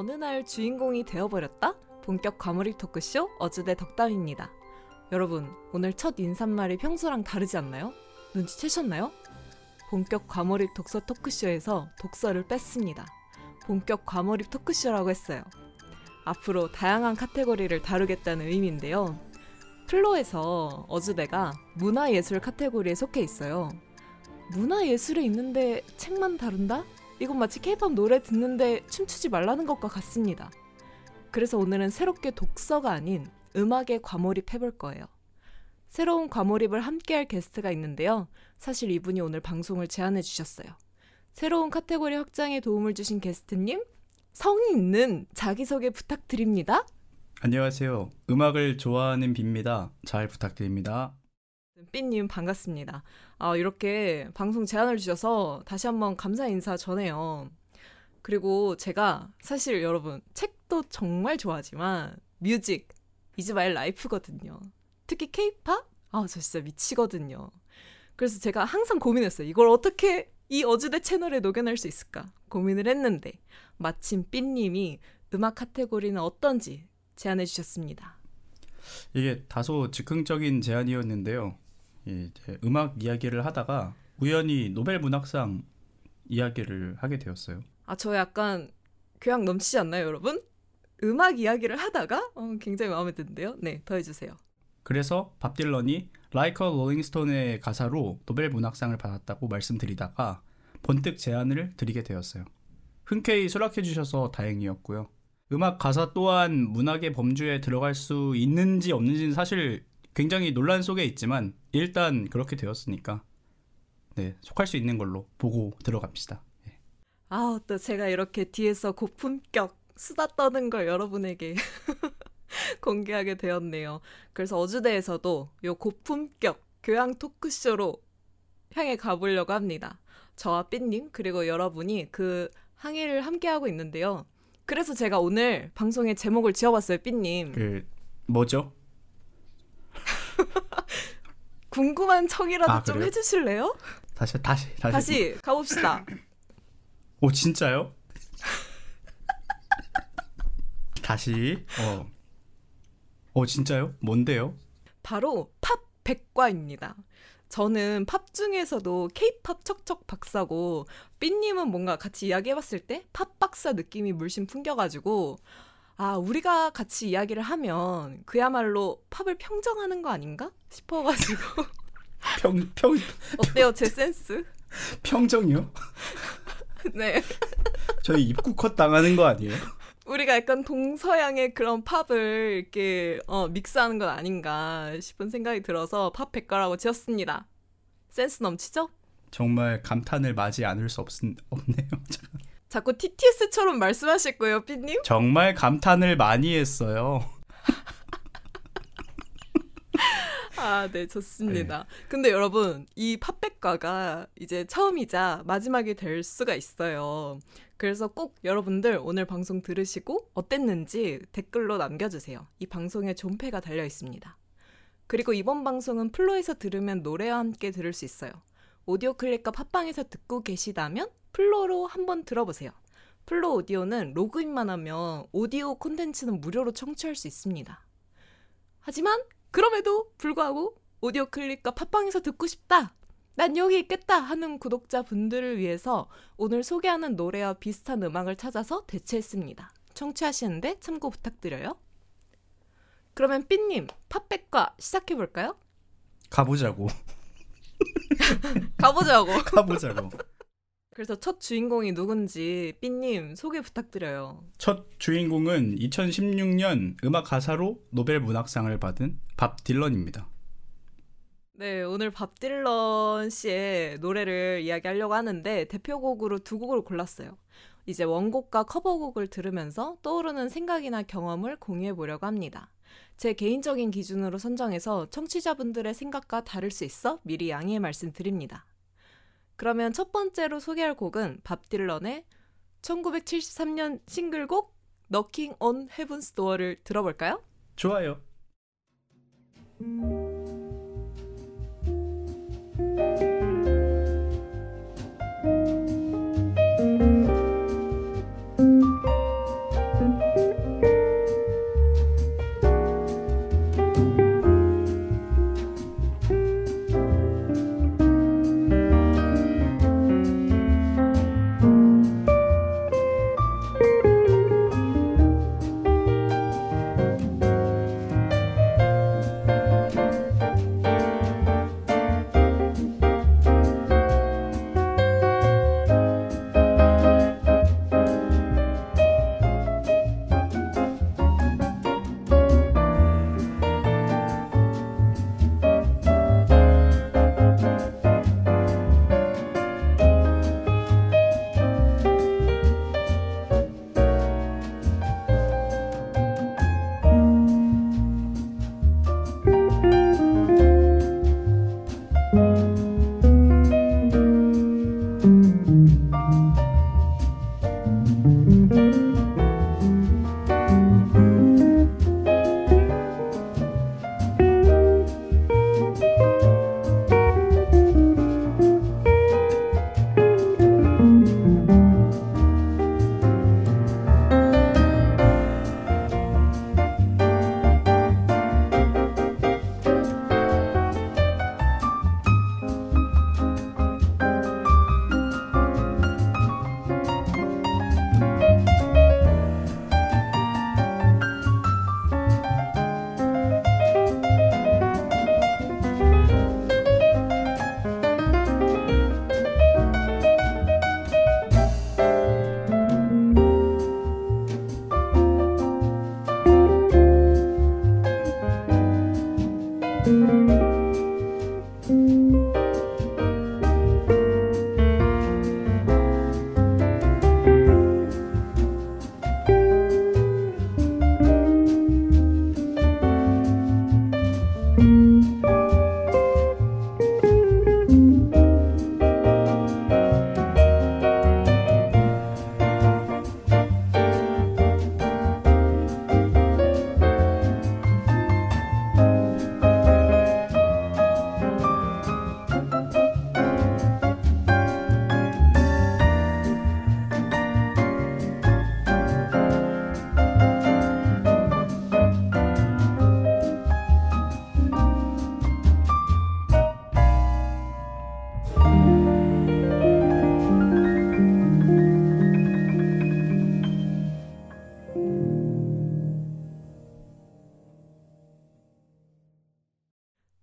어느 날 주인공이 되어버렸다? 본격 과몰입 토크쇼 어즈대 덕담입니다. 여러분, 오늘 첫 인사말이 평소랑 다르지 않나요? 눈치채셨나요? 본격 과몰입 독서 토크쇼에서 독서를 뺐습니다. 본격 과몰입 토크쇼라고 했어요. 앞으로 다양한 카테고리를 다루겠다는 의미인데요. 플로에서 어즈대가 문화예술 카테고리에 속해 있어요. 문화예술에 있는데 책만 다룬다? 이건 마치 케이팝 노래 듣는데 춤추지 말라는 것과 같습니다. 그래서 오늘은 새롭게 독서가 아닌 음악에 과몰입 해볼 거예요. 새로운 과몰입을 함께할 게스트가 있는데요. 사실 이분이 오늘 방송을 제안해 주셨어요. 새로운 카테고리 확장에 도움을 주신 게스트님, 성의 있는 자기소개 부탁드립니다. 안녕하세요. 음악을 좋아하는 비입니다. 잘 부탁드립니다. 삐님 반갑습니다. 아, 이렇게 방송 제안을 주셔서 다시 한번 감사 인사 전해요. 그리고 제가 사실 여러분 책도 정말 좋아하지만 music is my life거든요. 특히 케이팝? 아, 저 진짜 미치거든요. 그래서 제가 항상 고민했어요. 이걸 어떻게 이 어즈대 채널에 녹여낼 수 있을까 고민을 했는데 마침 삐님이 음악 카테고리는 어떤지 제안해 주셨습니다. 이게 다소 즉흥적인 제안이었는데요. 이제 음악 이야기를 하다가 우연히 노벨 문학상 이야기를 하게 되었어요. 아, 저 약간 교양 넘치지 않나요, 여러분? 음악 이야기를 하다가 어, 굉장히 마음에 드는데요. 네, 더 해주세요. 그래서 밥 딜런이 Like a Rolling Stone의 가사로 노벨 문학상을 받았다고 말씀드리다가 번뜩 제안을 드리게 되었어요. 흔쾌히 수락해 주셔서 다행이었고요. 음악 가사 또한 문학의 범주에 들어갈 수 있는지 없는지는 사실 굉장히 논란 속에 있지만 일단 그렇게 되었으니까 네 속할 수 있는 걸로 보고 들어갑시다. 네. 아, 또 제가 이렇게 뒤에서 고품격 수다 떠는 걸 여러분에게 공개하게 되었네요. 그래서 어주대에서도 요 고품격 교양 토크쇼로 향해 가보려고 합니다. 저와 삐님 그리고 여러분이 그 항해를 함께 하고 있는데요. 그래서 제가 오늘 방송의 제목을 지어봤어요, 삐님. 그 뭐죠? 궁금한 척이라도 아, 좀? 해주실래요? 다시 다시 다시. 다시 가봅시다. 오 진짜요? 다시. 어. 오 진짜요? 뭔데요? 바로 팝 백과입니다. 저는 팝 중에서도 케이팝 척척 박사고 삐님은 뭔가 같이 이야기해봤을 때 팝 박사 느낌이 물씬 풍겨가지고 아 우리가 같이 이야기를 하면 그야말로 팝을 평정하는 거 아닌가 싶어가지고 평 평 어때요 제 센스? 평정이요? 네 저희 입국컷 당하는 거 아니에요? 우리가 약간 동서양의 그런 팝을 이렇게 어, 믹스하는 건 아닌가 싶은 생각이 들어서 팝 백과라고 지었습니다. 센스 넘치죠? 정말 감탄을 맞이 않을 수 없, 없네요. 자꾸 TTS처럼 말씀하실 거예요, 삐님? 정말 감탄을 많이 했어요. 아, 네, 좋습니다. 근데 여러분, 이 팝백과가 이제 처음이자 마지막이 될 수가 있어요. 그래서 꼭 여러분들 오늘 방송 들으시고 어땠는지 댓글로 남겨주세요. 이 방송에 존패가 달려 있습니다. 그리고 이번 방송은 플로에서 들으면 노래와 함께 들을 수 있어요. 오디오 클립과 팟빵에서 듣고 계시다면 플로로 한번 들어보세요. 플로 오디오는 로그인만 하면 오디오 콘텐츠는 무료로 청취할 수 있습니다. 하지만 그럼에도 불구하고 오디오 클립과 팟빵에서 듣고 싶다. 난 여기 있겠다 하는 구독자 분들을 위해서 오늘 소개하는 노래와 비슷한 음악을 찾아서 대체했습니다. 청취하시는데 참고 부탁드려요. 그러면 삐님 팝백과 시작해 볼까요? 가보자고. 가보자고. 가보자고. 그래서 첫 주인공이 누군지 삐님 소개 부탁드려요. 첫 주인공은 2016년 음악 가사로 노벨 문학상을 받은 밥 딜런입니다. 네, 오늘 밥 딜런 씨의 노래를 이야기하려고 하는데 대표곡으로 두 곡을 골랐어요. 이제 원곡과 커버곡을 들으면서 떠오르는 생각이나 경험을 공유해 보려고 합니다. 제 개인적인 기준으로 선정해서 청취자분들의 생각과 다를 수 있어 미리 양해의 말씀 드립니다. 그러면 첫 번째로 소개할 곡은 밥 딜런의 1973년 싱글곡 Knocking on Heaven's Door를 들어볼까요? 좋아요.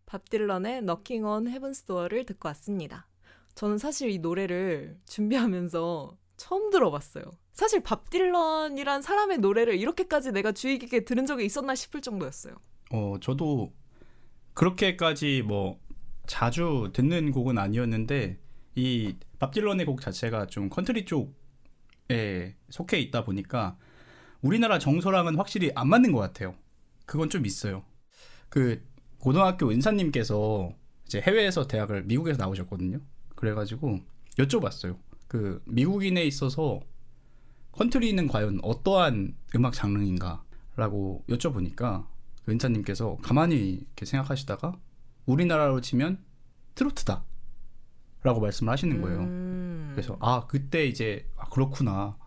밥 딜런의 Knocking on Heaven's Door를 듣고 왔습니다. 저는 사실 이 노래를 준비하면서 처음 들어봤어요. 사실 밥 딜런이란 사람의 노래를 이렇게까지 내가 주의 깊게 들은 적이 있었나 싶을 정도였어요. 어, 저도 그렇게까지 뭐 자주 듣는 곡은 아니었는데 이 밥 딜런의 곡 자체가 좀 컨트리 쪽에 속해 있다 보니까 우리나라 정서랑은 확실히 안 맞는 것 같아요. 그건 좀 있어요. 그 고등학교 은사님께서 이제 해외에서 대학을 미국에서 나오셨거든요. 그래가지고 여쭤봤어요. 그 미국인에 있어서 컨트리는 과연 어떠한 음악 장르인가라고 여쭤보니까 그 은사님께서 가만히 이렇게 생각하시다가 우리나라로 치면 트로트다. 라고 말씀을 하시는 거예요. 음. 그래서 아 그때 이제 아, 그렇구나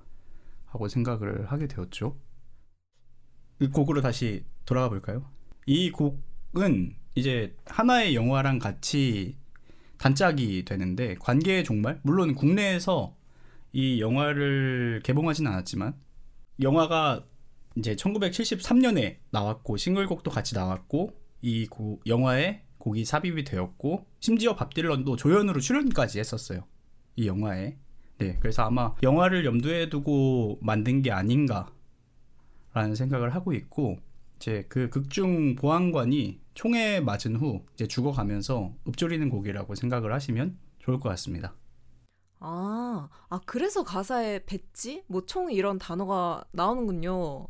하고 생각을 하게 되었죠. 이 곡으로 다시 돌아가 볼까요? 이 곡 은 이제 하나의 영화랑 같이 단짝이 되는데 관계의 종말 물론 국내에서 이 영화를 개봉하진 않았지만 영화가 이제 1973년에 나왔고 싱글곡도 같이 나왔고 이 고- 영화에 곡이 삽입이 되었고 심지어 밥 딜런도 조연으로 출연까지 했었어요. 이 영화에. 네, 그래서 아마 영화를 염두에 두고 만든 게 아닌가라는 생각을 하고 있고 이제 그 극중 보안관이 총에 맞은 후 이제 죽어가면서 읊조리는 곡이라고 생각을 하시면 좋을 것 같습니다. 아, 아 그래서 가사에 배지, 뭐 총 이런 단어가 나오는군요.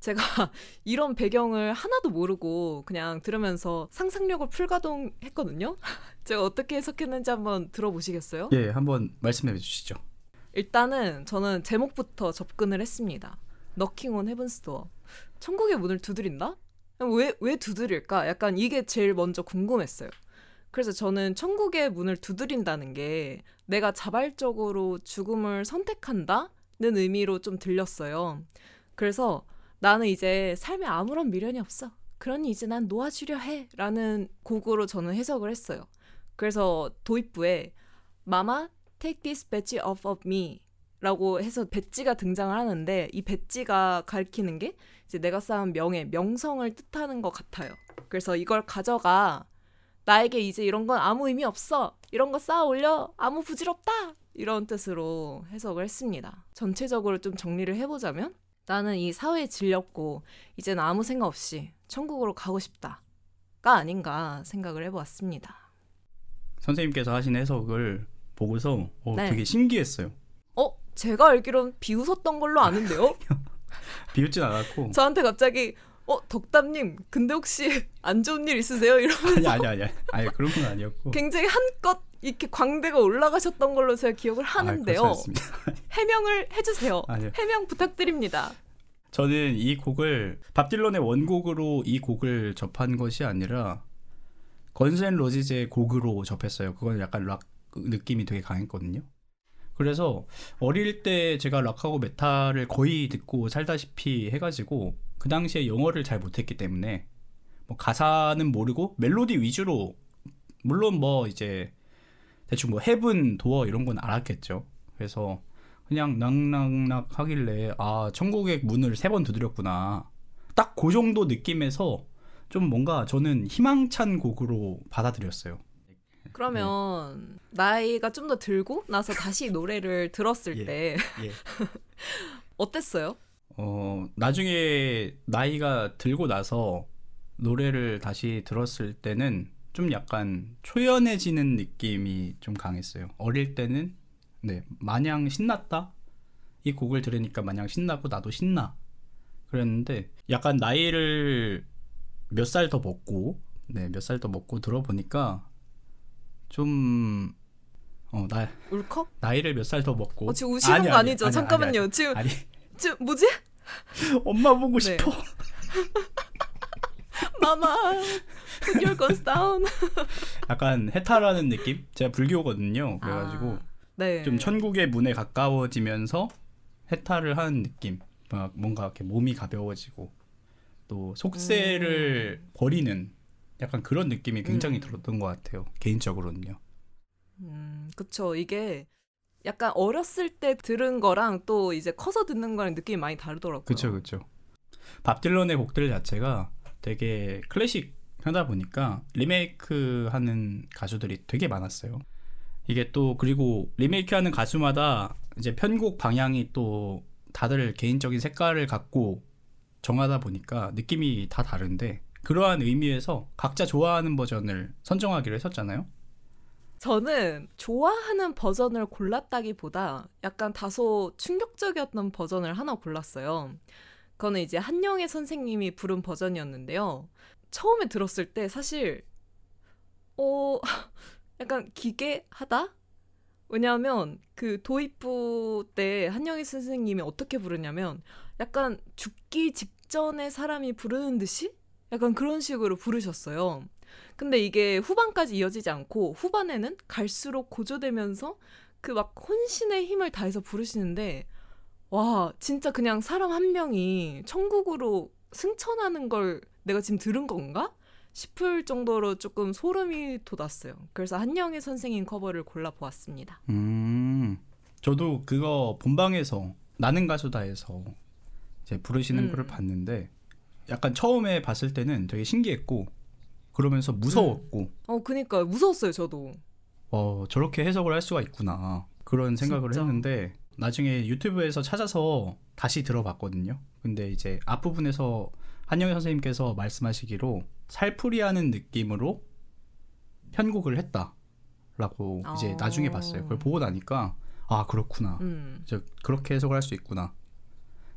제가 이런 배경을 하나도 모르고 그냥 들으면서 상상력을 풀가동했거든요. 제가 어떻게 해석했는지 한번 들어보시겠어요? 예, 한번 말씀해 주시죠. 일단은 저는 제목부터 접근을 했습니다. 너킹 온 헤븐스 도어. 천국의 문을 두드린다? 왜, 왜 두드릴까? 약간 이게 제일 먼저 궁금했어요. 그래서 저는 천국의 문을 두드린다는 게 내가 자발적으로 죽음을 선택한다는 의미로 좀 들렸어요. 그래서 나는 이제 삶에 아무런 미련이 없어. 그러니 이제 난 놓아주려 해. 라는 곡으로 저는 해석을 했어요. 그래서 도입부에 마마 take this badge off of me 라고 해서 배지가 등장을 하는데 이 배지가 가리키는 게 이제 내가 쌓은 명예, 명성을 뜻하는 것 같아요. 그래서 이걸 가져가 나에게 이제 이런 건 아무 의미 없어. 이런 거 쌓아 올려. 아무 부질없다. 이런 뜻으로 해석을 했습니다. 전체적으로 좀 정리를 해보자면 나는 이 사회에 질렸고 이제는 아무 생각 없이 천국으로 가고 싶다가 아닌가 생각을 해보았습니다. 선생님께서 하신 해석을 보고서 어, 네. 되게 신기했어요. 어? 제가 알기론 비웃었던 걸로 아는데요? 비웃진 않았고 저한테 갑자기 어 덕담님 근데 혹시 안 좋은 일 있으세요? 이러면서 아니 아니 아니 아니 그런 건 아니었고 굉장히 한껏 이렇게 광대가 올라가셨던 걸로 제가 기억을 아, 하는데요. 않습니다. 해명을 해주세요. 아니요. 해명 부탁드립니다. 저는 이 곡을 밥 딜런의 원곡으로 이 곡을 접한 것이 아니라 Guns N' Roses의 곡으로 접했어요. 그건 약간 락 느낌이 되게 강했거든요. 그래서 어릴 때 제가 락하고 메탈을 거의 듣고 살다시피 해가지고 그 당시에 영어를 잘 못했기 때문에 뭐 가사는 모르고 멜로디 위주로 물론 뭐 이제 대충 뭐 heaven door 이런 건 알았겠죠. 그래서 그냥 낙낙낙 하길래 아 천국의 문을 세 번 두드렸구나. 딱 그 정도 느낌에서 좀 뭔가 저는 희망찬 곡으로 받아들였어요. 그러면 나이가 좀 더 들고 나서 다시 이 노래를 들었을 예. 때 예. 어땠어요? 어 나중에 나이가 들고 나서 노래를 다시 들었을 때는 좀 약간 초연해지는 느낌이 좀 강했어요. 어릴 때는 네 마냥 신났다 이 곡을 들으니까 마냥 신나고 나도 신나 그랬는데 약간 나이를 몇 살 더 먹고 네 몇 살 더 먹고 들어보니까 좀 어, 나, 울컥? 나이를 몇 살 더 먹고 어, 지금 우시는 아니, 거 아니, 아니죠? 아니, 잠깐만요. 아니, 지금 지금 뭐지? 엄마 보고 네. 싶어 마마, your guns down. 약간 해탈하는 느낌? 제가 불교거든요. 그래가지고 아, 네. 좀 천국의 문에 가까워지면서 해탈을 하는 느낌. 막 뭔가 이렇게 몸이 가벼워지고 또 속세를 버리는 약간 그런 느낌이 굉장히 음. 들었던 것 같아요. 개인적으로는요. 음, 그쵸. 이게 약간 어렸을 때 들은 거랑 또 이제 커서 듣는 거랑 느낌이 많이 다르더라고요. 그쵸 그쵸. 밥 딜런의 곡들 자체가 되게 클래식 하다 보니까 리메이크 하는 가수들이 되게 많았어요. 이게 또 그리고 리메이크 하는 가수마다 이제 편곡 방향이 또 다들 개인적인 색깔을 갖고 정하다 보니까 느낌이 다 다른데 그러한 의미에서 각자 좋아하는 버전을 선정하기로 했었잖아요. 저는 좋아하는 버전을 골랐다기보다 약간 다소 충격적이었던 버전을 하나 골랐어요. 그거는 이제 한영애 선생님이 부른 버전이었는데요. 처음에 들었을 때 사실 어 약간 기괴하다? 왜냐하면 그 도입부 때 한영희 선생님이 어떻게 부르냐면 약간 죽기 직전에 사람이 부르는 듯이 약간 그런 식으로 부르셨어요. 근데 이게 후반까지 이어지지 않고 후반에는 갈수록 고조되면서 그 막 혼신의 힘을 다해서 부르시는데 와 진짜 그냥 사람 한 명이 천국으로 승천하는 걸 내가 지금 들은 건가? 싶을 정도로 조금 소름이 돋았어요. 그래서 한영애 선생님 커버를 골라보았습니다. 음, 저도 그거 본방에서 나는 가수다에서 이제 부르시는 음. 거를 봤는데 약간 처음에 봤을 때는 되게 신기했고 그러면서 무서웠고 어, 그니까 무서웠어요, 저도. 어, 저렇게 해석을 할 수가 있구나 그런 생각을 진짜. 했는데 나중에 유튜브에서 찾아서 다시 들어봤거든요. 근데 이제 앞부분에서 한영희 선생님께서 말씀하시기로 살풀이하는 느낌으로 편곡을 했다라고 이제 어. 나중에 봤어요. 그걸 보고 나니까 아 그렇구나. 음. 저 그렇게 해석을 할 수 있구나.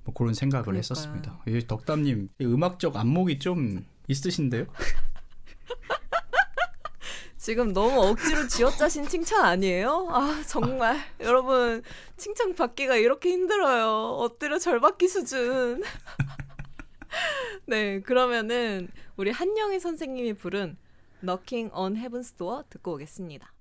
뭐 그런 생각을 그러니까요. 했었습니다. 이 덕담님 이 음악적 안목이 좀 있으신데요? 지금 너무 억지로 쥐어짜신 칭찬 아니에요? 아, 정말. 여러분, 칭찬 받기가 이렇게 힘들어요. 엎드려 절받기 수준. 네, 그러면은 우리 한영희 선생님이 부른 Knocking on Heaven's Door 듣고 오겠습니다.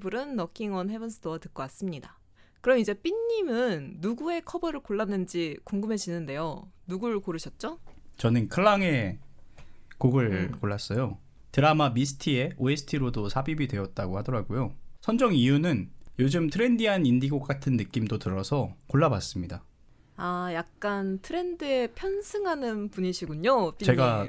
부른 Knocking on Heaven's Door 듣고 왔습니다. 그럼 이제 삐님은 누구의 커버를 골랐는지 궁금해지는데요. 누굴 고르셨죠? 저는 클랑의 곡을 음. 골랐어요. 드라마 미스티의 OST로도 삽입이 되었다고 하더라고요. 선정 이유는 요즘 트렌디한 인디곡 같은 느낌도 들어서 골라봤습니다. 아, 약간 트렌드에 편승하는 분이시군요. 삐님. 제가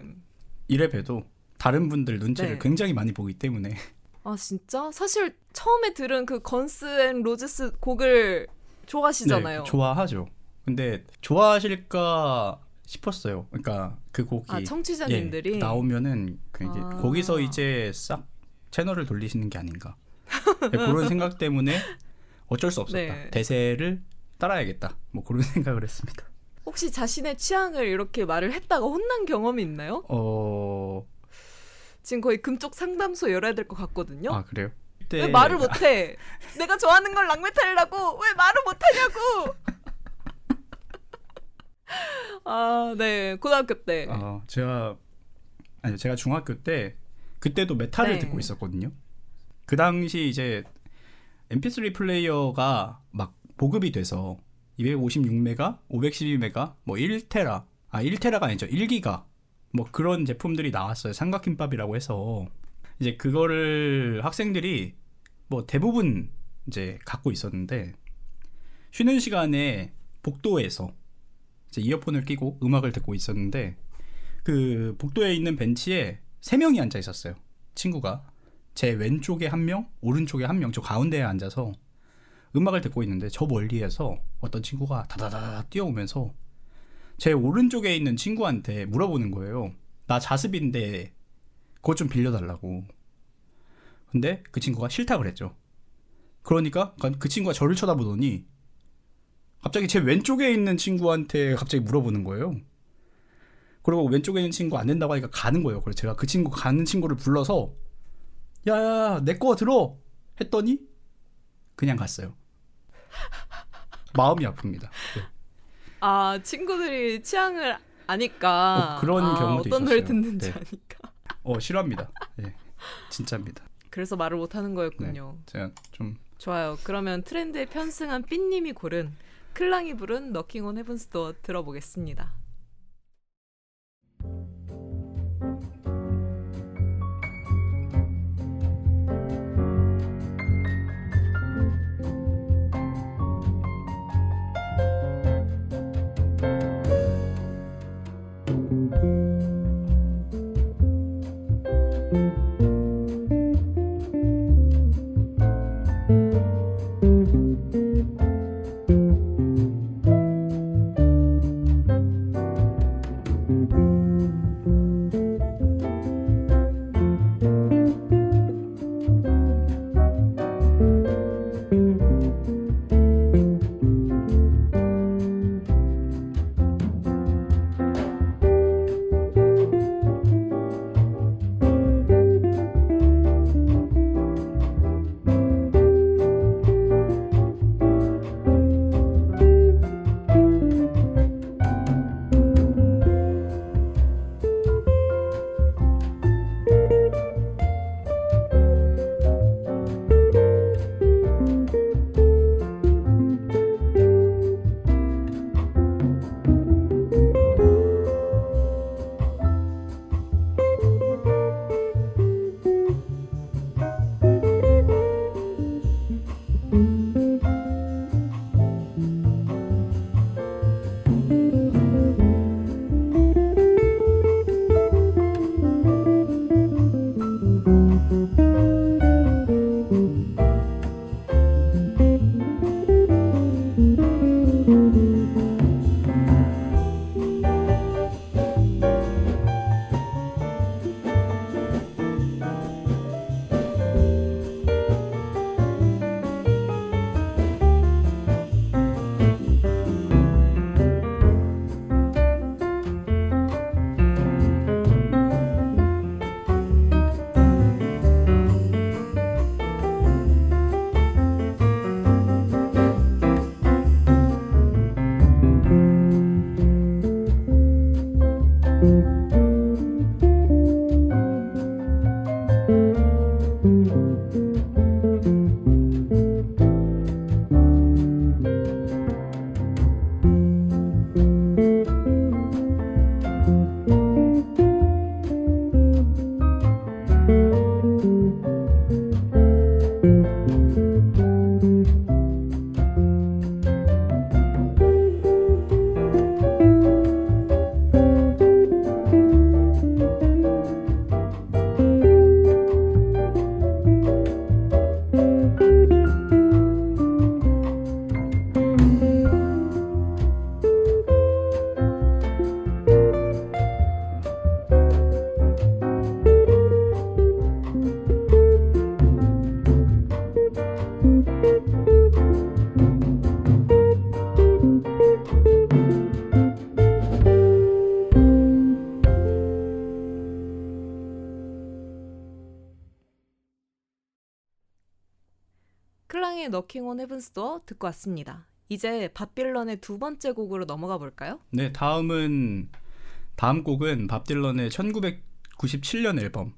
이래 봬도 다른 분들 눈치를 네. 굉장히 많이 보기 때문에 아, 진짜? 사실 처음에 들은 그 Guns N' Roses 곡을 좋아하시잖아요. 네, 좋아하죠. 근데 좋아하실까 싶었어요. 그러니까 그 곡이 아, 청취자님들이 예, 나오면은 그 이제 아. 거기서 이제 싹 채널을 돌리시는 게 아닌가 네, 그런 생각 때문에 어쩔 수 없었다. 네. 대세를 따라야겠다. 뭐 그런 생각을 했습니다. 혹시 자신의 취향을 이렇게 말을 했다가 혼난 경험이 있나요? 어, 지금 거의 금쪽 상담소 열어야 될 것 같거든요. 아 그래요? 왜 그때 말을 못해? 내가 좋아하는 걸 락메탈이라고 왜 말을 못하냐고? 아, 네, 고등학교 때. 어, 제가 아니 제가 중학교 때 그때도 메탈을 네. 듣고 있었거든요. 그 당시 이제 MP3 플레이어가 막 보급이 돼서 256메가, 512메가, 뭐 1테라, 아 1테라가 아니죠, 1기가 뭐 그런 제품들이 나왔어요. 삼각김밥이라고 해서 이제 그거를 학생들이 뭐 대부분 이제 갖고 있었는데 쉬는 시간에 복도에서 이제 이어폰을 끼고 음악을 듣고 있었는데 그 복도에 있는 벤치에 세 명이 앉아 있었어요. 친구가 제 왼쪽에 한 명, 오른쪽에 한 명, 저 가운데에 앉아서 음악을 듣고 있는데 저 멀리에서 어떤 친구가 다다다다 뛰어오면서 제 오른쪽에 있는 친구한테 물어보는 거예요. 나 자습인데 그것 좀 빌려달라고. 근데 그 친구가 싫다 그랬죠. 그러니까 그 친구가 저를 쳐다보더니 갑자기 제 왼쪽에 있는 친구한테 갑자기 물어보는 거예요. 그리고 왼쪽에 있는 친구 안 된다고 하니까 가는 거예요. 그래서 제가 그 친구 가는 친구를 불러서 야야야 내거 들어 했더니 그냥 갔어요. 마음이 아픕니다. 네. 아 친구들이 취향을 아니까 어, 그런 아, 경우도 어떤 있었어요. 노래 듣는지 네. 아니까. 어 싫어합니다. 예, 진짜입니다. 그래서 말을 못 하는 거였군요. 제가 좀 좋아요. 그러면 트렌드에 편승한 삐님이 고른 클랑이 부른 너킹 온 헤븐스 도어 들어보겠습니다. 너킹 온 헤븐스 도어 듣고 왔습니다. 이제 밥빌런의 두 번째 곡으로 넘어가 볼까요? 네, 다음은 다음 곡은 밥 딜런의 1997년 앨범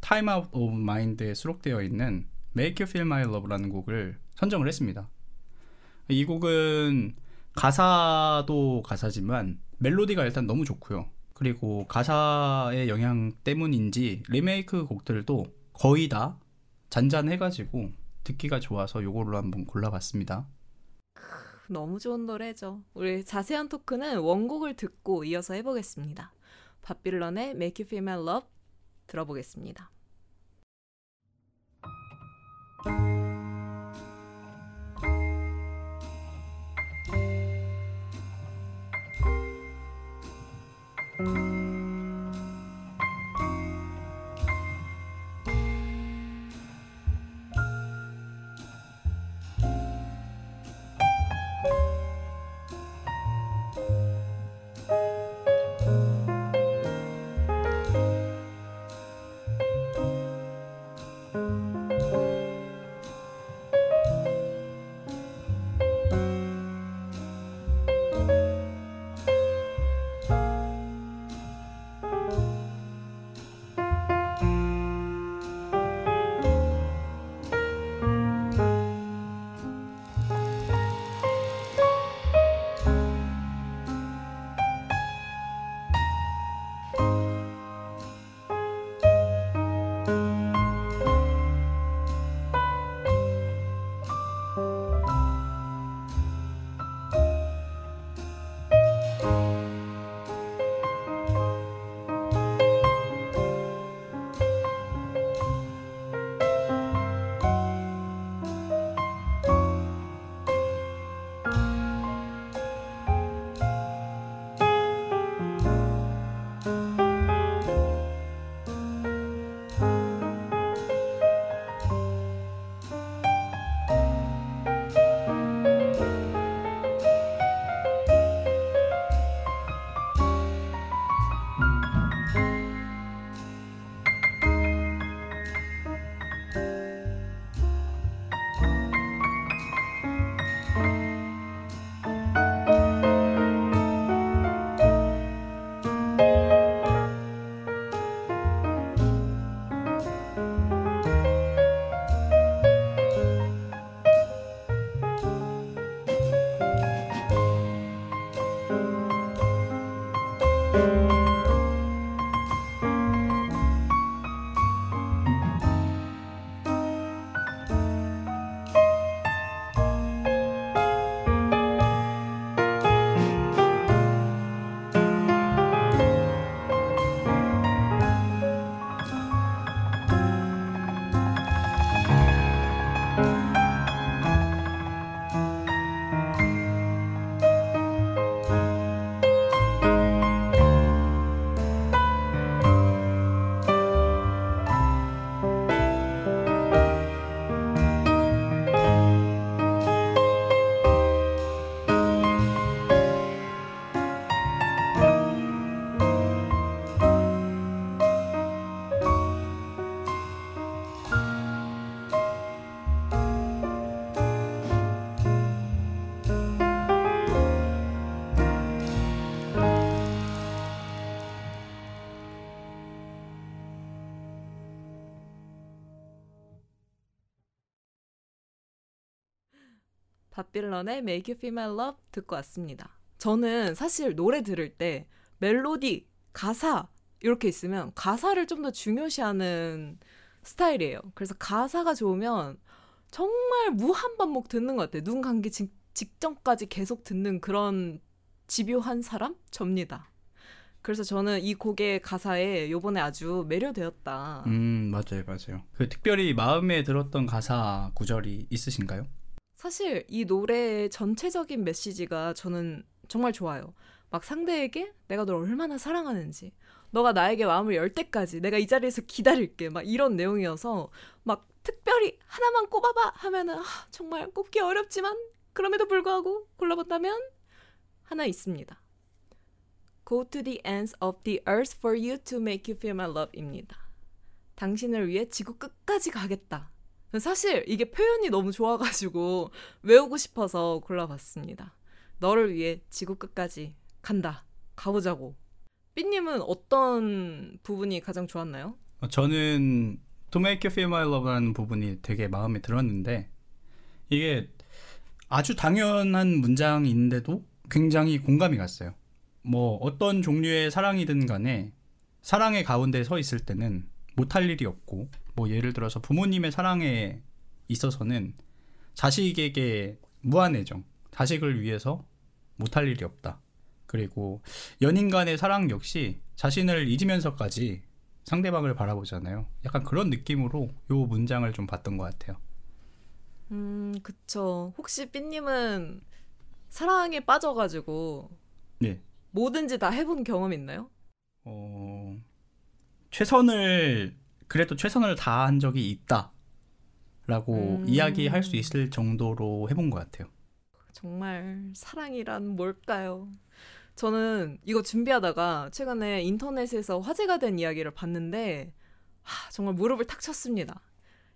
Time Out of Mind에 수록되어 있는 Make You Feel My Love라는 곡을 선정을 했습니다. 이 곡은 가사도 가사지만 멜로디가 일단 너무 좋고요. 그리고 가사의 영향 때문인지 리메이크 곡들도 거의 다 잔잔해가지고 듣기가 좋아서 요거로 한번 골라봤습니다. 너무 좋은 노래죠. 우리 자세한 토크는 원곡을 듣고 이어서 해보겠습니다. 밥 빌런의 Make You Feel My Love 들어보겠습니다. 밥빌런의 Make You Feel My Love 듣고 왔습니다. 저는 사실 노래 들을 때 멜로디, 가사 이렇게 있으면 가사를 좀 더 중요시하는 스타일이에요. 그래서 가사가 좋으면 정말 무한 반복 듣는 것 같아요. 눈 감기 직, 직전까지 계속 듣는 그런 집요한 사람? 접니다. 그래서 저는 이 곡의 가사에 요번에 아주 매료되었다. 음, 맞아요, 맞아요. 그 특별히 마음에 들었던 가사 구절이 있으신가요? 사실 이 노래의 전체적인 메시지가 저는 정말 좋아요. 막 상대에게 내가 널 얼마나 사랑하는지, 너가 나에게 마음을 열 때까지 내가 이 자리에서 기다릴게. 막 이런 내용이어서 막 특별히 하나만 꼽아봐 하면은 아, 정말 꼽기 어렵지만 그럼에도 불구하고 골라본다면 하나 있습니다. Go to the ends of the earth for you to make you feel my love입니다. 당신을 위해 지구 끝까지 가겠다. 사실 이게 표현이 너무 좋아가지고 외우고 싶어서 골라봤습니다. 너를 위해 지구 끝까지 간다. 가보자고. 삐님은 어떤 부분이 가장 좋았나요? 어, 저는 To Make You Feel My Love라는 부분이 되게 마음에 들었는데 이게 아주 당연한 문장인데도 굉장히 공감이 갔어요. 뭐 어떤 종류의 사랑이든 간에 사랑의 가운데 서 있을 때는 못할 일이 없고 뭐 예를 들어서 부모님의 사랑에 있어서는 자식에게 무한 애정, 자식을 위해서 못할 일이 없다. 그리고 연인 간의 사랑 역시 자신을 잊으면서까지 상대방을 바라보잖아요. 약간 그런 느낌으로 요 문장을 좀 봤던 것 같아요. 음, 그쵸. 혹시 삐님은 사랑에 빠져가지고 네. 뭐든지 다 해본 경험 있나요? 어, 최선을 그래도 최선을 다한 적이 있다라고 음. 이야기할 수 있을 정도로 해본 것 같아요. 정말 사랑이란 뭘까요? 저는 이거 준비하다가 최근에 인터넷에서 화제가 된 이야기를 봤는데 하, 정말 무릎을 탁 쳤습니다.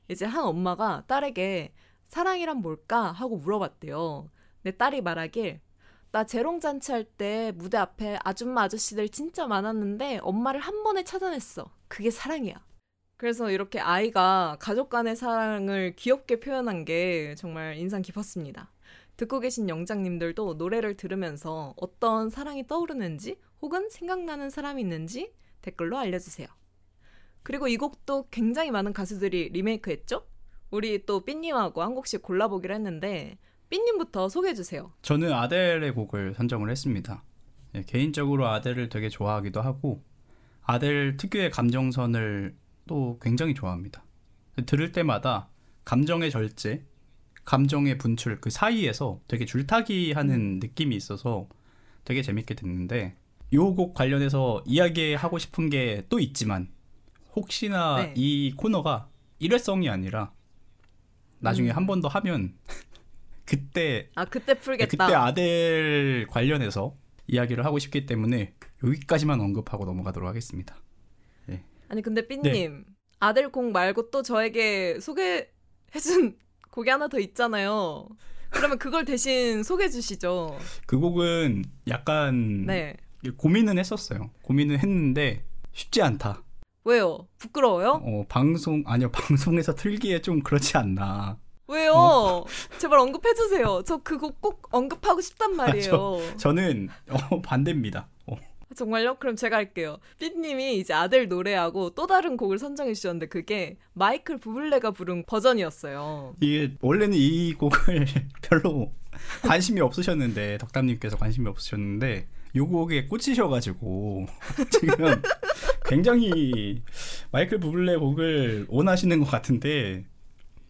이제 한 엄마가 딸에게 사랑이란 뭘까 하고 물어봤대요. 내 딸이 말하길 나 재롱잔치 할 때 무대 앞에 아줌마 아저씨들 진짜 많았는데 엄마를 한 번에 찾아냈어. 그게 사랑이야. 그래서 이렇게 아이가 가족 간의 사랑을 귀엽게 표현한 게 정말 인상 깊었습니다. 듣고 계신 영장님들도 노래를 들으면서 어떤 사랑이 떠오르는지 혹은 생각나는 사람이 있는지 댓글로 알려주세요. 그리고 이 곡도 굉장히 많은 가수들이 리메이크했죠? 우리 또 삐님하고 한 곡씩 골라보기로 했는데 삐님부터 소개해주세요. 저는 아델의 곡을 선정을 했습니다. 예, 개인적으로 아델을 되게 좋아하기도 하고 아델 특유의 감정선을 또 굉장히 좋아합니다. 들을 때마다 감정의 절제, 감정의 분출 그 사이에서 되게 줄타기 하는 느낌이 있어서 되게 재밌게 듣는데 요곡 관련해서 이야기하고 싶은 게 또 있지만 혹시나 네. 이 코너가 일회성이 아니라 나중에 음. 한번 더 하면 그때 아 그때 네, 풀겠다. 그때 아델 관련해서 이야기를 하고 싶기 때문에 여기까지만 언급하고 넘어가도록 하겠습니다. 아니 근데 네. 삐님 아들 곡 말고 또 저에게 소개해준 곡이 하나 더 있잖아요. 그러면 그걸 대신 소개해 주시죠. 그 곡은 약간 네. 고민은 했었어요. 고민은 했는데 쉽지 않다. 왜요? 부끄러워요? 어, 방송 아니요 방송에서 틀기에 좀 그렇지 않나. 왜요? 어. 제발 언급해 주세요. 저그곡꼭 언급하고 싶단 말이에요. 저는 어, 반대입니다. 어, 정말요? 그럼 제가 할게요. 삐님이 이제 아들 노래하고 또 다른 곡을 선정해 주셨는데 그게 마이클 부블레가 부른 버전이었어요. 이게 원래는 이 곡을 별로 관심이 없으셨는데 덕담님께서 관심이 없으셨는데 요 곡에 꽂히셔가지고 지금 굉장히 마이클 부블레 곡을 원하시는 것 같은데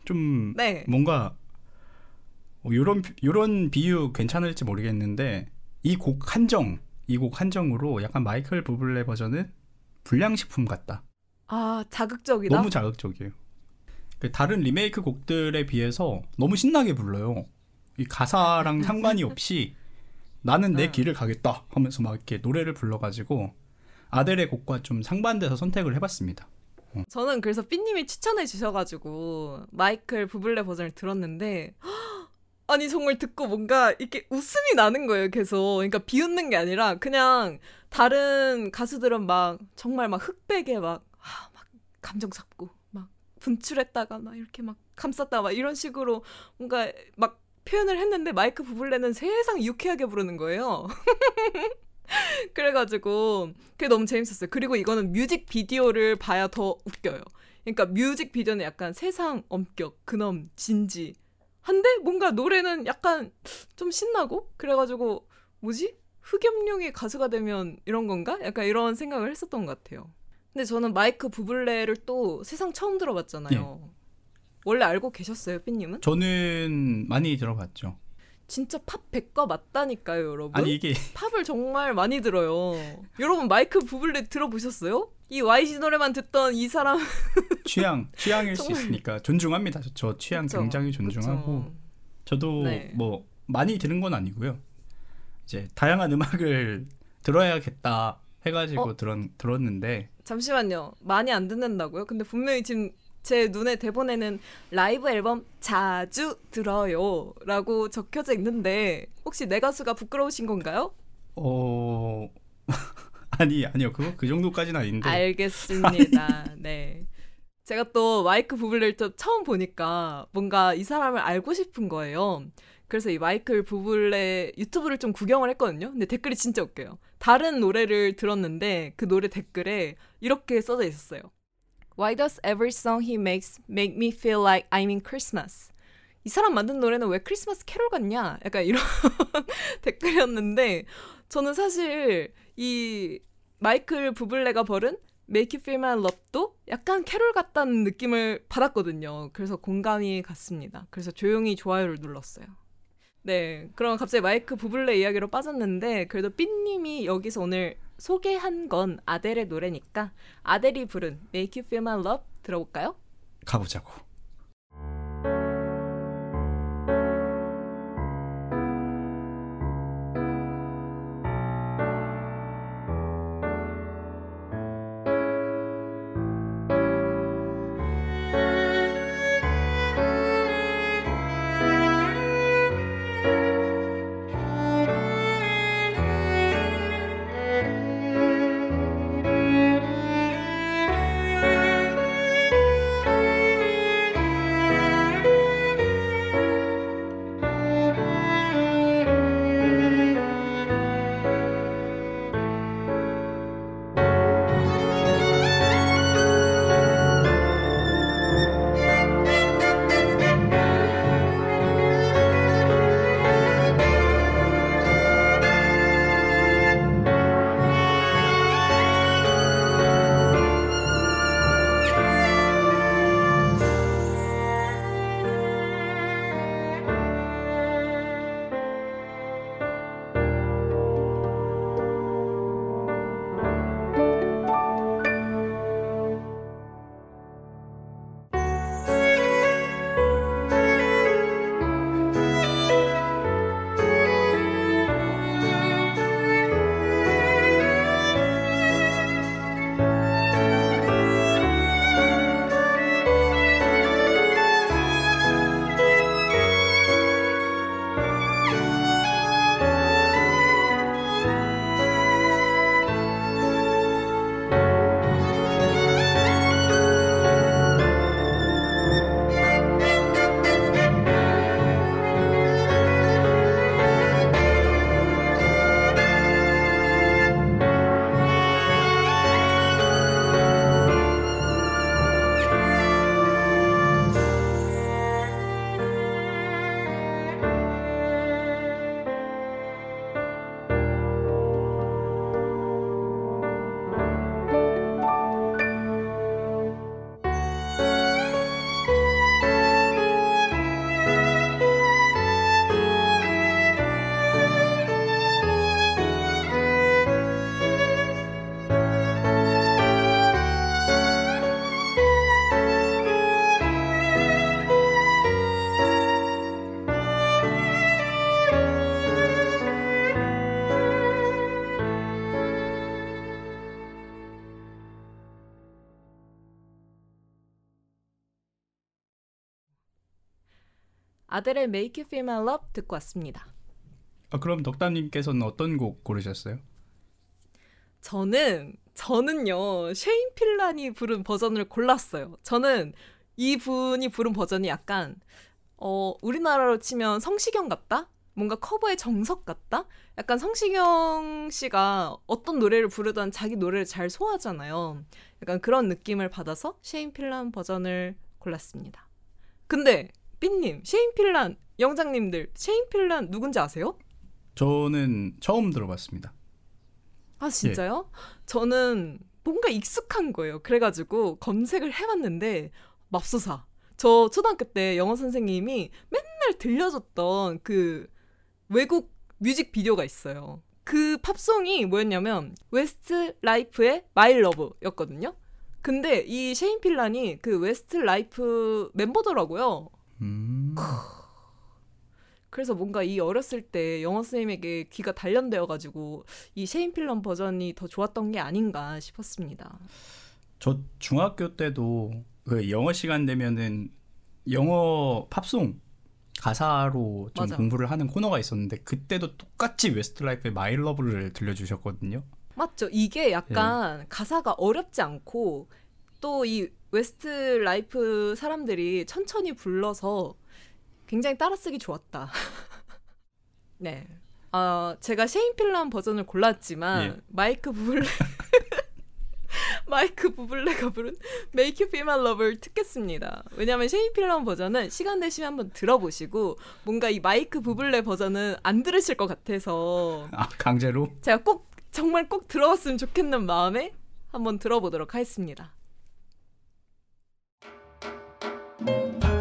좀 네. 뭔가 어, 요런 요런 비유 괜찮을지 모르겠는데 이 곡 한정 이 곡 한정으로 약간 마이클 부블레 버전은 불량식품 같다. 아 자극적이다. 너무 자극적이에요. 그 다른 리메이크 곡들에 비해서 너무 신나게 불러요. 이 가사랑 상관이 없이 나는 내 응. 길을 가겠다 하면서 막 이렇게 노래를 불러가지고 아델의 곡과 좀 상반돼서 선택을 해봤습니다. 저는 그래서 삐님이 추천해 주셔가지고 마이클 부블레 버전을 들었는데 아니 정말 듣고 뭔가 이렇게 웃음이 나는 거예요 계속 그러니까 비웃는 게 아니라 그냥 다른 가수들은 막 정말 막 흑백에 막, 아, 막 감정 잡고 막 분출했다가 막 이렇게 막 감쌌다가 막 이런 식으로 뭔가 막 표현을 했는데 마이크 부블레는 세상 유쾌하게 부르는 거예요. 그래가지고 그게 너무 재밌었어요. 그리고 이거는 뮤직 비디오를 봐야 더 웃겨요. 그러니까 뮤직 비디오는 약간 세상 엄격, 근엄, 진지. 한데 뭔가 노래는 약간 좀 신나고 그래가지고 뭐지? 흑염룡이 가수가 되면 이런 건가? 약간 이런 생각을 했었던 것 같아요. 근데 저는 마이크 부블레를 또 세상 처음 들어봤잖아요. 원래 알고 계셨어요, 삐님은? 저는 많이 들어봤죠. 진짜 팝 백과 맞다니까요, 여러분. 아니 이게 팝을 정말 많이 들어요. 여러분 마이클 부블레 들어보셨어요? 이 YG 노래만 듣던 이 사람 취향 취향일 수 정말. 있으니까 존중합니다. 저, 저 취향 그쵸? 굉장히 존중하고 그쵸. 저도 네. 뭐 많이 들은 건 아니고요. 이제 다양한 음악을 들어야겠다 해가지고 어? 들었, 들었는데 잠시만요. 많이 안 듣는다고요? 근데 분명히 지금 제 눈에 대본에는 라이브 앨범 자주 들어요라고 적혀져 있는데 혹시 내 가수가 부끄러우신 건가요? 어 아니 아니요 그거 그 정도까지는 아닌데. 알겠습니다. 네. 제가 또 마이크 부블레를 또 처음 보니까 뭔가 이 사람을 알고 싶은 거예요. 그래서 이 마이클 부블레 유튜브를 좀 구경을 했거든요. 근데 댓글이 진짜 웃겨요. 다른 노래를 들었는데 그 노래 댓글에 이렇게 써져 있었어요. Why does every song he makes make me feel like I'm in Christmas? 이 사람 만든 노래는 왜 크리스마스 캐롤 같냐? 약간 이런 댓글이었는데 저는 사실 이 마이클 부블레가 벌은 Make You Feel My Love도 약간 캐롤 같다는 느낌을 받았거든요. 그래서 공감이 갔습니다. 그래서 조용히 좋아요를 눌렀어요. 네, 그럼 갑자기 마이크 부블레 이야기로 빠졌는데 그래도 삐님이 여기서 오늘 소개한 건 아델의 노래니까 아델이 부른 Make You Feel My Love 들어볼까요? 가보자고. 아델의 Make You Feel My Love 듣고 왔습니다. 아, 그럼 덕담님께서는 어떤 곡 고르셨어요? 저는 저는요 쉐인 필란이 부른 버전을 골랐어요. 저는 이 분이 부른 버전이 약간 어 우리나라로 치면 성시경 같다? 뭔가 커버의 정석 같다? 약간 성시경 씨가 어떤 노래를 부르던 자기 노래를 잘 소화하잖아요. 약간 그런 느낌을 받아서 쉐인 필란 버전을 골랐습니다. 근데 삐님, 쉐인 필란 영장님들 쉐인 필란 누군지 아세요? 저는 처음 들어봤습니다. 아 진짜요? 예. 저는 뭔가 익숙한 거예요. 그래가지고 검색을 해봤는데 맙소사. 저 초등학교 때 영어 선생님이 맨날 들려줬던 그 외국 뮤직 비디오가 있어요. 그 팝송이 뭐였냐면 Westlife의 My Love였거든요. 근데 이 쉐인 필란이 그 웨스트 라이프 멤버더라고요. 음. 그래서 뭔가 이 어렸을 때 영어 선생님에게 귀가 단련되어 가지고 이 쉐인 필란 버전이 더 좋았던 게 아닌가 싶었습니다. 저 중학교 때도 그 영어 시간 되면은 영어 팝송 가사로 좀 맞아. 공부를 하는 코너가 있었는데 그때도 똑같이 Westlife의 My Love를 들려주셨거든요. 맞죠. 이게 약간 가사가 어렵지 않고 또 이 웨스트 라이프 사람들이 천천히 불러서 굉장히 따라쓰기 좋았다. 네. 어, 제가 쉐인 필란 버전을 골랐지만 예. 마이크 부블레 마이크 부블레가 부른 Make You Feel My Love를 듣겠습니다. 왜냐하면 쉐인 필란 버전은 시간 되시면 한번 들어보시고 뭔가 이 마이크 부블레 버전은 안 들으실 것 같아서 아 강제로 제가 꼭 정말 꼭 들어봤으면 좋겠는 마음에 한번 들어보도록 하겠습니다. Thank you.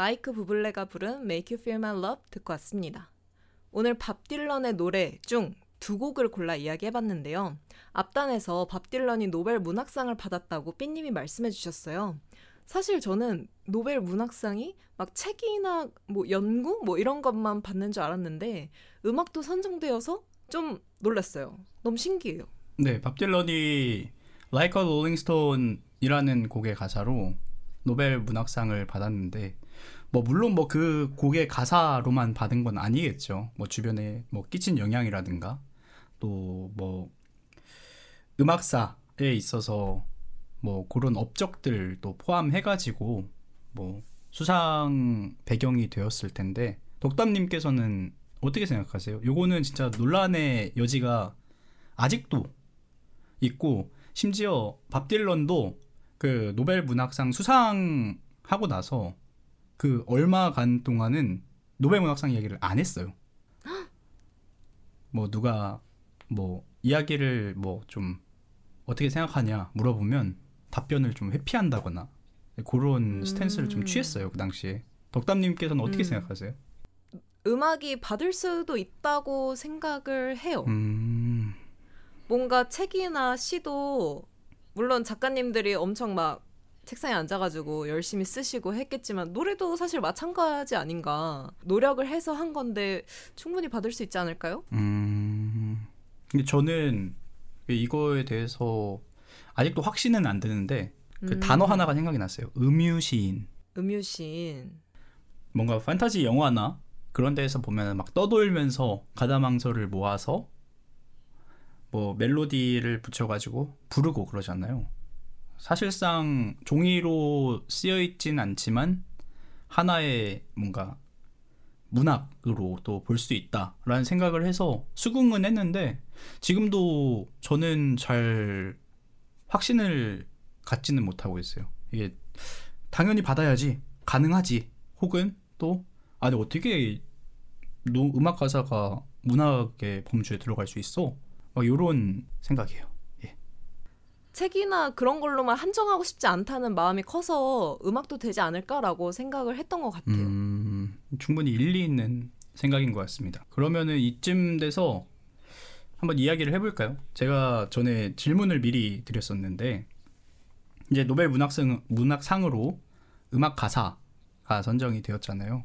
마이크 부블레가 부른 Make You Feel My Love 듣고 왔습니다. 오늘 밥 딜런의 노래 중 두 곡을 골라 이야기해봤는데요. 앞단에서 밥 딜런이 노벨 문학상을 받았다고 삐님이 말씀해 주셨어요. 사실 저는 노벨 문학상이 막 책이나 뭐 연구 뭐 이런 것만 받는 줄 알았는데 음악도 선정되어서 좀 놀랐어요. 너무 신기해요. 네, 밥 딜런이 Like a Rolling Stone이라는 곡의 가사로 노벨 문학상을 받았는데 뭐 물론 뭐 그 곡의 가사로만 받은 건 아니겠죠. 뭐 주변에 뭐 끼친 영향이라든가 또 뭐 음악사에 있어서 뭐 그런 업적들도 포함해가지고 뭐 수상 배경이 되었을 텐데 덕담님께서는 어떻게 생각하세요? 요거는 진짜 논란의 여지가 아직도 있고 심지어 밥 딜런도 그 노벨 문학상 수상하고 나서 그 얼마간 동안은 노벨 문학상 이야기를 안 했어요. 뭐 누가 뭐 이야기를 뭐 좀 어떻게 생각하냐 물어보면 답변을 좀 회피한다거나 그런 음. 스탠스를 좀 취했어요 그 당시에. 덕담님께서는 어떻게 음. 생각하세요? 음악이 받을 수도 있다고 생각을 해요. 음, 뭔가 책이나 시도 물론 작가님들이 엄청 막 책상에 앉아가지고 열심히 쓰시고 했겠지만 노래도 사실 마찬가지 아닌가 노력을 해서 한 건데 충분히 받을 수 있지 않을까요? 음. 근데 저는 이거에 대해서 아직도 확신은 안 드는데 그 음. 단어 하나가 생각이 났어요. 음유시인. 음유시인 뭔가 판타지 영화나 그런 데에서 보면 막 떠돌면서 가다망설을 모아서 뭐 멜로디를 붙여가지고 부르고 그러잖아요. 사실상 종이로 쓰여 있진 않지만 하나의 뭔가 문학으로 또 볼 수 있다라는 생각을 해서 수긍은 했는데 지금도 저는 잘 확신을 갖지는 못하고 있어요. 이게 당연히 받아야지 가능하지 혹은 또 아니 어떻게 노, 음악 가사가 문학의 범주에 들어갈 수 있어? 막 이런 생각이에요. 예. 책이나 그런 걸로만 한정하고 싶지 않다는 마음이 커서 음악도 되지 않을까라고 생각을 했던 것 같아요. 음, 충분히 일리 있는 생각인 것 같습니다. 그러면은 이쯤 돼서 한번 이야기를 해볼까요? 제가 전에 질문을 미리 드렸었는데 이제 노벨 문학상 문학상으로 음악 가사가 선정이 되었잖아요.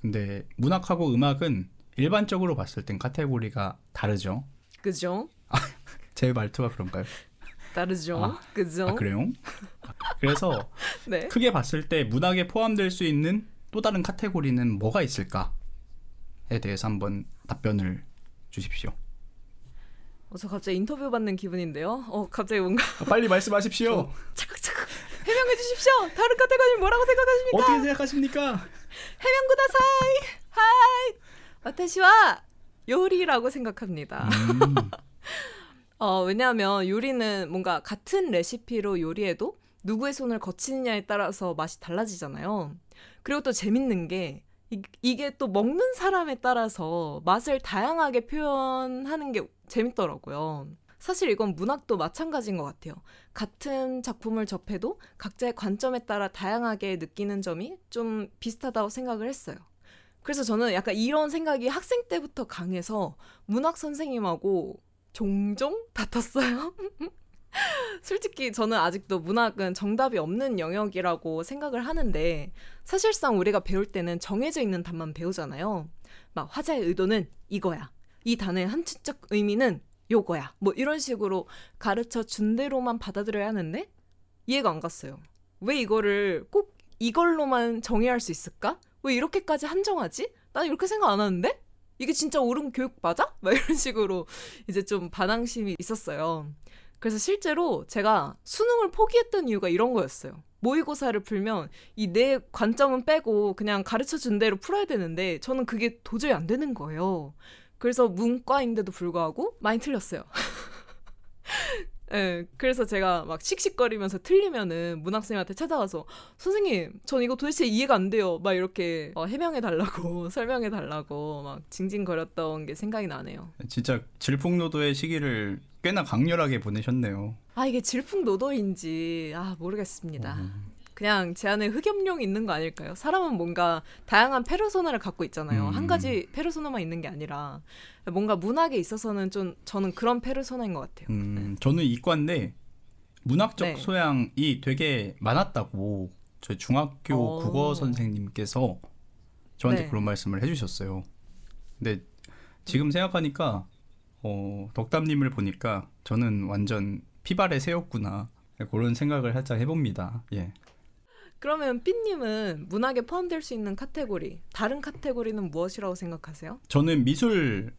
근데 문학하고 음악은 일반적으로 봤을 땐 카테고리가 다르죠. 그죠? 제 말투가 그런가요? 다르죠. 아, 그죠? 아 그래요? 그래서 네. 크게 봤을 때 문학에 포함될 수 있는 또 다른 카테고리는 뭐가 있을까에 대해서 한번 답변을 주십시오. 어, 저 갑자기 인터뷰 받는 기분인데요. 어, 갑자기 뭔가 아, 빨리 말씀하십시오. 차근차근 해명해 주십시오. 다른 카테고리 뭐라고 생각하십니까? 어떻게 생각하십니까? 해명 ください. はい. 私は 요리라고 생각합니다. 음, 어, 왜냐하면 요리는 뭔가 같은 레시피로 요리해도 누구의 손을 거치느냐에 따라서 맛이 달라지잖아요. 그리고 또 재밌는 게 이, 이게 또 먹는 사람에 따라서 맛을 다양하게 표현하는 게 재밌더라고요. 사실 이건 문학도 마찬가지인 것 같아요. 같은 작품을 접해도 각자의 관점에 따라 다양하게 느끼는 점이 좀 비슷하다고 생각을 했어요. 그래서 저는 약간 이런 생각이 학생 때부터 강해서 문학 선생님하고 종종 다퉜어요. 솔직히 저는 아직도 문학은 정답이 없는 영역이라고 생각을 하는데 사실상 우리가 배울 때는 정해져 있는 답만 배우잖아요. 막 화자의 의도는 이거야. 이 단어의 한층적 의미는 요거야. 뭐 이런 식으로 가르쳐 준 대로만 받아들여야 하는데 이해가 안 갔어요. 왜 이거를 꼭 이걸로만 정의할 수 있을까? 왜 이렇게까지 한정하지? 난 이렇게 생각 안 하는데? 이게 진짜 옳은 교육 맞아? 막 이런 식으로 이제 좀 반항심이 있었어요. 그래서 실제로 제가 수능을 포기했던 이유가 이런 거였어요. 모의고사를 풀면 이 내 관점은 빼고 그냥 가르쳐 준 대로 풀어야 되는데 저는 그게 도저히 안 되는 거예요. 그래서 문과인데도 불구하고 많이 틀렸어요. 네, 그래서 제가 막 씩씩거리면서 틀리면은 문학생한테 찾아가서 선생님, 전 이거 도대체 이해가 안 돼요. 막 이렇게 어, 해명해 달라고 설명해 달라고 막 징징거렸던 게 생각이 나네요. 진짜 질풍노도의 시기를 꽤나 강렬하게 보내셨네요. 아 이게 질풍노도인지 아 모르겠습니다. 음, 그냥 제 안에 흑염룡이 있는 거 아닐까요? 사람은 뭔가 다양한 페르소나를 갖고 있잖아요. 음. 한 가지 페르소나만 있는 게 아니라 뭔가 문학에 있어서는 좀 저는 그런 페르소나인 것 같아요. 음, 저는 이과인데 문학적 네. 소양이 되게 많았다고 저희 중학교 어. 국어 선생님께서 저한테 네. 그런 말씀을 해주셨어요. 근데 지금 생각하니까 어, 덕담님을 보니까 저는 완전 피발의 새였구나 그런 생각을 살짝 해봅니다. 예. 그러면 삐님은 문학에 포함될 수 있는 카테고리 다른 카테고리는 무엇이라고 생각하세요? 저는 미술을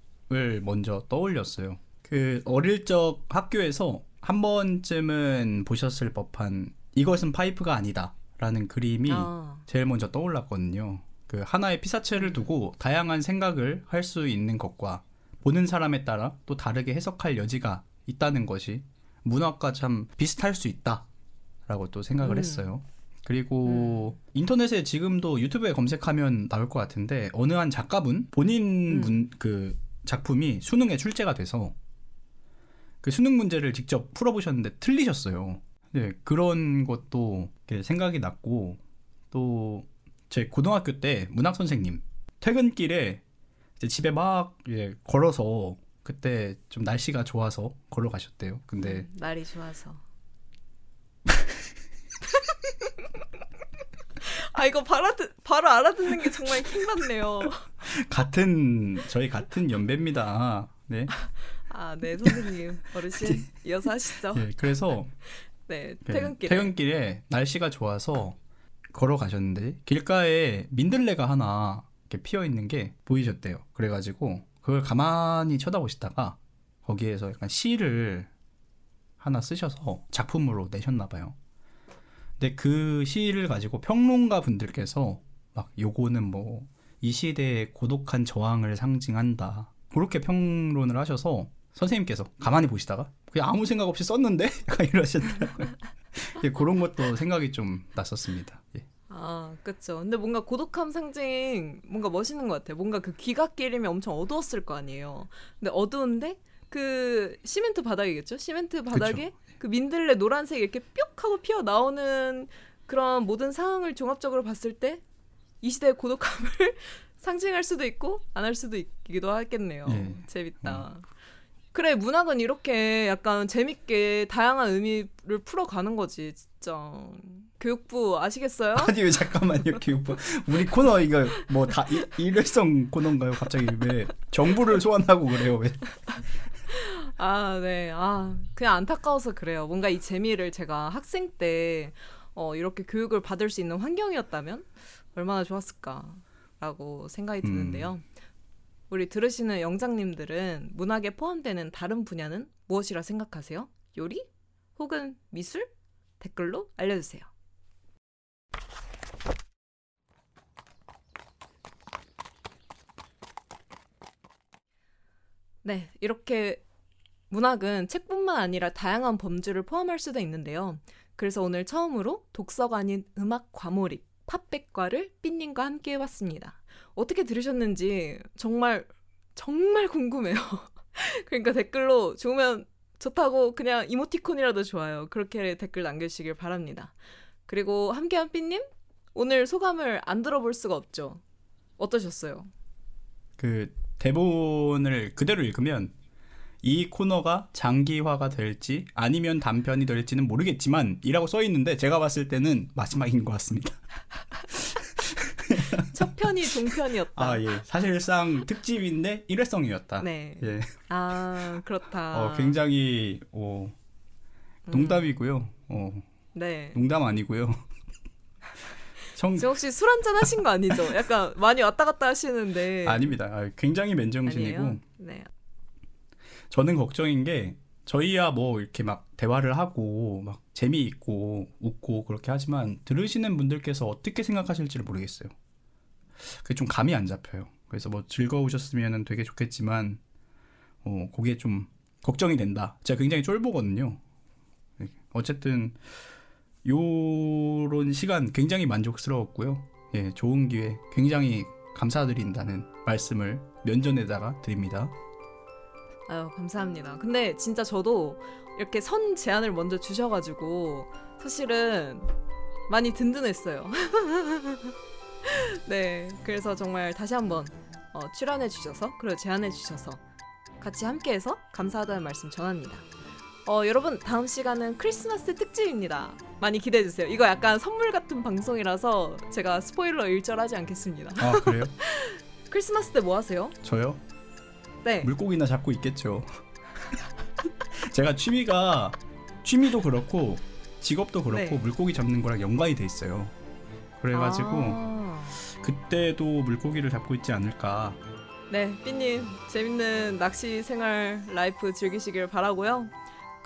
먼저 떠올렸어요. 그 어릴 적 학교에서 한 번쯤은 보셨을 법한 이것은 파이프가 아니다라는 그림이 아, 제일 먼저 떠올랐거든요. 그 하나의 피사체를 두고 다양한 생각을 할 수 있는 것과 보는 사람에 따라 또 다르게 해석할 여지가 있다는 것이 문학과 참 비슷할 수 있다라고 또 생각을 음. 했어요. 그리고 인터넷에 지금도 유튜브에 검색하면 나올 것 같은데 어느 한 작가분 본인 음. 문, 그 작품이 수능에 출제가 돼서 그 수능 문제를 직접 풀어보셨는데 틀리셨어요. 네, 그런 것도 생각이 났고 또 제 고등학교 때 문학 선생님 퇴근길에 집에 막 걸어서 그때 좀 날씨가 좋아서 걸어가셨대요. 근데 음, 날이 좋아서. 아 이거 바로, 듣, 바로 알아듣는 게 정말 킹받네요. 같은 저희 같은 연배입니다. 네. 아 네 선생님 어르신 이어서 하시죠. 예, 그래서 네 네, 퇴근길에. 퇴근길에 날씨가 좋아서 걸어가셨는데 길가에 민들레가 하나 이렇게 피어 있는 게 보이셨대요. 그래 가지고 그걸 가만히 쳐다보시다가 거기에서 약간 시를 하나 쓰셔서 작품으로 내셨나 봐요. 근데 그 시를 가지고 평론가 분들께서 막 요거는 뭐 이 시대의 고독한 저항을 상징한다. 그렇게 평론을 하셔서 선생님께서 가만히 보시다가 그냥 아무 생각 없이 썼는데 약간 이러셨더라고요. 예, 그런 것도 생각이 좀 났었습니다. 예. 아, 그쵸. 근데 뭔가 고독함 상징, 뭔가 멋있는 것 같아요. 뭔가 그 귀갓길이면 엄청 어두웠을 거 아니에요. 근데 어두운데, 그, 시멘트 바닥이겠죠? 시멘트 바닥에 그 민들레 노란색 이렇게 뿅 하고 피어 나오는 그런 모든 상황을 종합적으로 봤을 때 이 시대의 고독함을 상징할 수도 있고 안 할 수도 있기도 하겠네요. 예. 재밌다. 그래 문학은 이렇게 약간 재밌게 다양한 의미를 풀어가는 거지 진짜. 교육부 아시겠어요? 아니 왜 잠깐만요 교육부 우리 코너 이거 뭐다 일회성 코너인가요 갑자기 왜 정부를 소환하고 그래요 왜 아, 네. 아, 그냥 안타까워서 그래요. 뭔가 이 재미를 제가 학생 때 어, 이렇게 교육을 받을 수 있는 환경이었다면 얼마나 좋았을까라고 생각이 드는데요. 음. 우리 들으시는 영장님들은 문학에 포함되는 다른 분야는 무엇이라 생각하세요? 요리? 혹은 미술? 댓글로 알려주세요. 네, 이렇게 문학은 책뿐만 아니라 다양한 범주를 포함할 수도 있는데요. 그래서 오늘 처음으로 독서가 아닌 음악 과몰입, 팝백과를 삐님과 함께 해봤습니다. 어떻게 들으셨는지 정말 정말 궁금해요. 그러니까 댓글로 좋으면 좋다고 그냥 이모티콘이라도 좋아요. 그렇게 댓글 남겨주시길 바랍니다. 그리고 함께한 삐님 오늘 소감을 안 들어볼 수가 없죠. 어떠셨어요? 그 대본을 그대로 읽으면 이 코너가 장기화가 될지 아니면 단편이 될지는 모르겠지만 이라고 써 있는데 제가 봤을 때는 마지막인 것 같습니다. 첫 편이 종편이었다. 아 예, 사실상 특집인데 일회성이었다. 네. 예, 아 그렇다. 어, 굉장히 어, 음, 농담이고요. 어, 네. 농담 아니고요. 청 지금 혹시 술 한잔 하신 거 아니죠? 약간 많이 왔다 갔다 하시는데. 아닙니다. 아, 굉장히 맨정신이고 아니에요? 네. 저는 걱정인 게 저희야 뭐 이렇게 막 대화를 하고 막 재미있고 웃고 그렇게 하지만 들으시는 분들께서 어떻게 생각하실지를 모르겠어요. 그게 좀 감이 안 잡혀요. 그래서 뭐 즐거우셨으면 되게 좋겠지만 어 그게 좀 걱정이 된다. 제가 굉장히 쫄보거든요. 네. 어쨌든 요런 시간 굉장히 만족스러웠고요. 예, 좋은 기회 굉장히 감사드린다는 말씀을 면전에다가 드립니다. 아유 감사합니다. 근데 진짜 저도 이렇게 선 제안을 먼저 주셔가지고 사실은 많이 든든했어요. 네, 그래서 정말 다시 한번 어, 출연해 주셔서 그리고 제안해 주셔서 같이 함께해서 감사하다는 말씀 전합니다. 어, 여러분 다음 시간은 크리스마스 특집입니다. 많이 기대해 주세요. 이거 약간 선물 같은 방송이라서 제가 스포일러 일절하지 않겠습니다. 아 그래요? 크리스마스 때 뭐 하세요? 저요? 네. 물고기나 잡고 있겠죠. 제가 취미가 취미도 그렇고 직업도 그렇고 네. 물고기 잡는 거랑 연관이 돼 있어요. 그래가지고 아. 그때도 물고기를 잡고 있지 않을까. 네, 삐님 재밌는 낚시 생활 life 즐기시길 바라고요.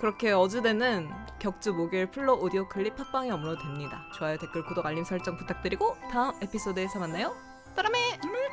그렇게 어즈대는 격주 목요일 플로 오디오 클립 팟빵에 업로드됩니다. 좋아요, 댓글, 구독, 알림 설정 부탁드리고 다음 에피소드에서 만나요. 따라메! 따라메!